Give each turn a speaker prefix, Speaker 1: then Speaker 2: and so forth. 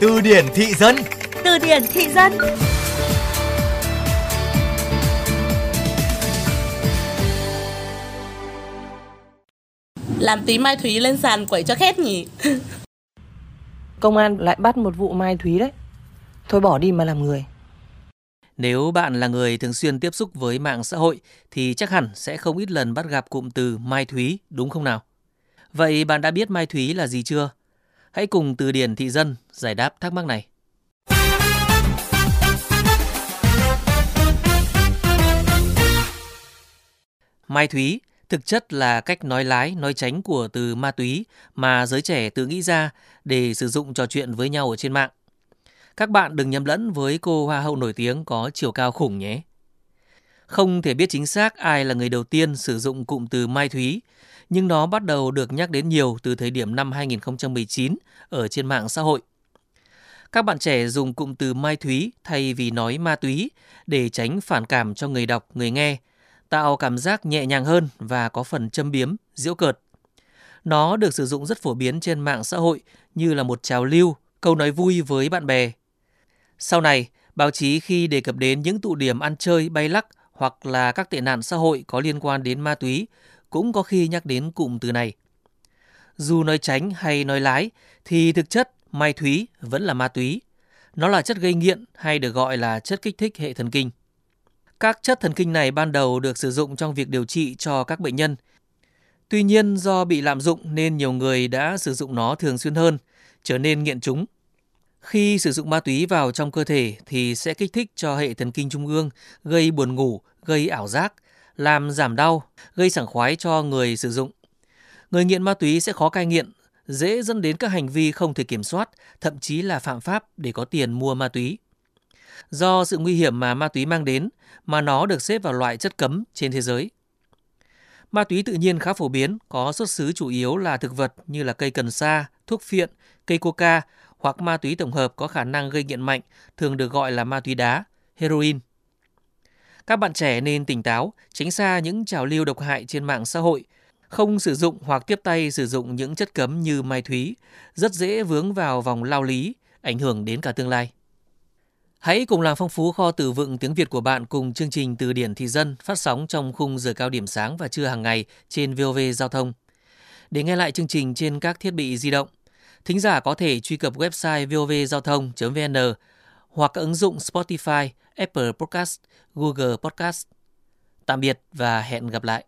Speaker 1: Từ điển thị dân.
Speaker 2: Từ điển thị dân.
Speaker 3: Làm tí Mai Thúy lên sàn quẩy cho khét nhỉ?
Speaker 4: Công an lại bắt một vụ Mai Thúy đấy. Thôi bỏ đi mà làm người.
Speaker 5: Nếu bạn là người thường xuyên tiếp xúc với mạng xã hội thì chắc hẳn sẽ không ít lần bắt gặp cụm từ Mai Thúy, đúng không nào? Vậy bạn đã biết Mai Thúy là gì chưa? Hãy cùng từ điển thị dân giải đáp thắc mắc này. Mai Thúy thực chất là cách nói lái, nói tránh của từ ma túy mà giới trẻ tự nghĩ ra để sử dụng trò chuyện với nhau ở trên mạng. Các bạn đừng nhầm lẫn với cô hoa hậu nổi tiếng có chiều cao khủng nhé. Không thể biết chính xác ai là người đầu tiên sử dụng cụm từ Mai Thúy, nhưng nó bắt đầu được nhắc đến nhiều từ thời điểm năm 2019 ở trên mạng xã hội. Các bạn trẻ dùng cụm từ Mai Thúy thay vì nói ma túy để tránh phản cảm cho người đọc, người nghe, tạo cảm giác nhẹ nhàng hơn và có phần châm biếm, diễu cợt. Nó được sử dụng rất phổ biến trên mạng xã hội như là một trào lưu, câu nói vui với bạn bè. Sau này, báo chí khi đề cập đến những tụ điểm ăn chơi bay lắc hoặc là các tệ nạn xã hội có liên quan đến ma túy cũng có khi nhắc đến cụm từ này. Dù nói tránh hay nói lái thì thực chất mai thúy vẫn là ma túy. Nó là chất gây nghiện hay được gọi là chất kích thích hệ thần kinh. Các chất thần kinh này ban đầu được sử dụng trong việc điều trị cho các bệnh nhân. Tuy nhiên do bị lạm dụng nên nhiều người đã sử dụng nó thường xuyên hơn, trở nên nghiện chúng. Khi sử dụng ma túy vào trong cơ thể thì sẽ kích thích cho hệ thần kinh trung ương, gây buồn ngủ, gây ảo giác, làm giảm đau, gây sảng khoái cho người sử dụng. Người nghiện ma túy sẽ khó cai nghiện, dễ dẫn đến các hành vi không thể kiểm soát, thậm chí là phạm pháp để có tiền mua ma túy. Do sự nguy hiểm mà ma túy mang đến mà nó được xếp vào loại chất cấm trên thế giới. Ma túy tự nhiên khá phổ biến, có xuất xứ chủ yếu là thực vật như là cây cần sa, thuốc phiện, cây coca hoặc ma túy tổng hợp có khả năng gây nghiện mạnh, thường được gọi là ma túy đá, heroin. Các bạn trẻ nên tỉnh táo, tránh xa những trào lưu độc hại trên mạng xã hội, không sử dụng hoặc tiếp tay sử dụng những chất cấm như mai thúy, rất dễ vướng vào vòng lao lý, ảnh hưởng đến cả tương lai. Hãy cùng làm phong phú kho từ vựng tiếng Việt của bạn cùng chương trình Từ điển thị dân phát sóng trong khung giờ cao điểm sáng và trưa hàng ngày trên VOV Giao thông. Để nghe lại chương trình trên các thiết bị di động, thính giả có thể truy cập website vovgiao thông.vn hoặc các ứng dụng Spotify, Apple Podcast, Google Podcast. Tạm biệt và hẹn gặp lại.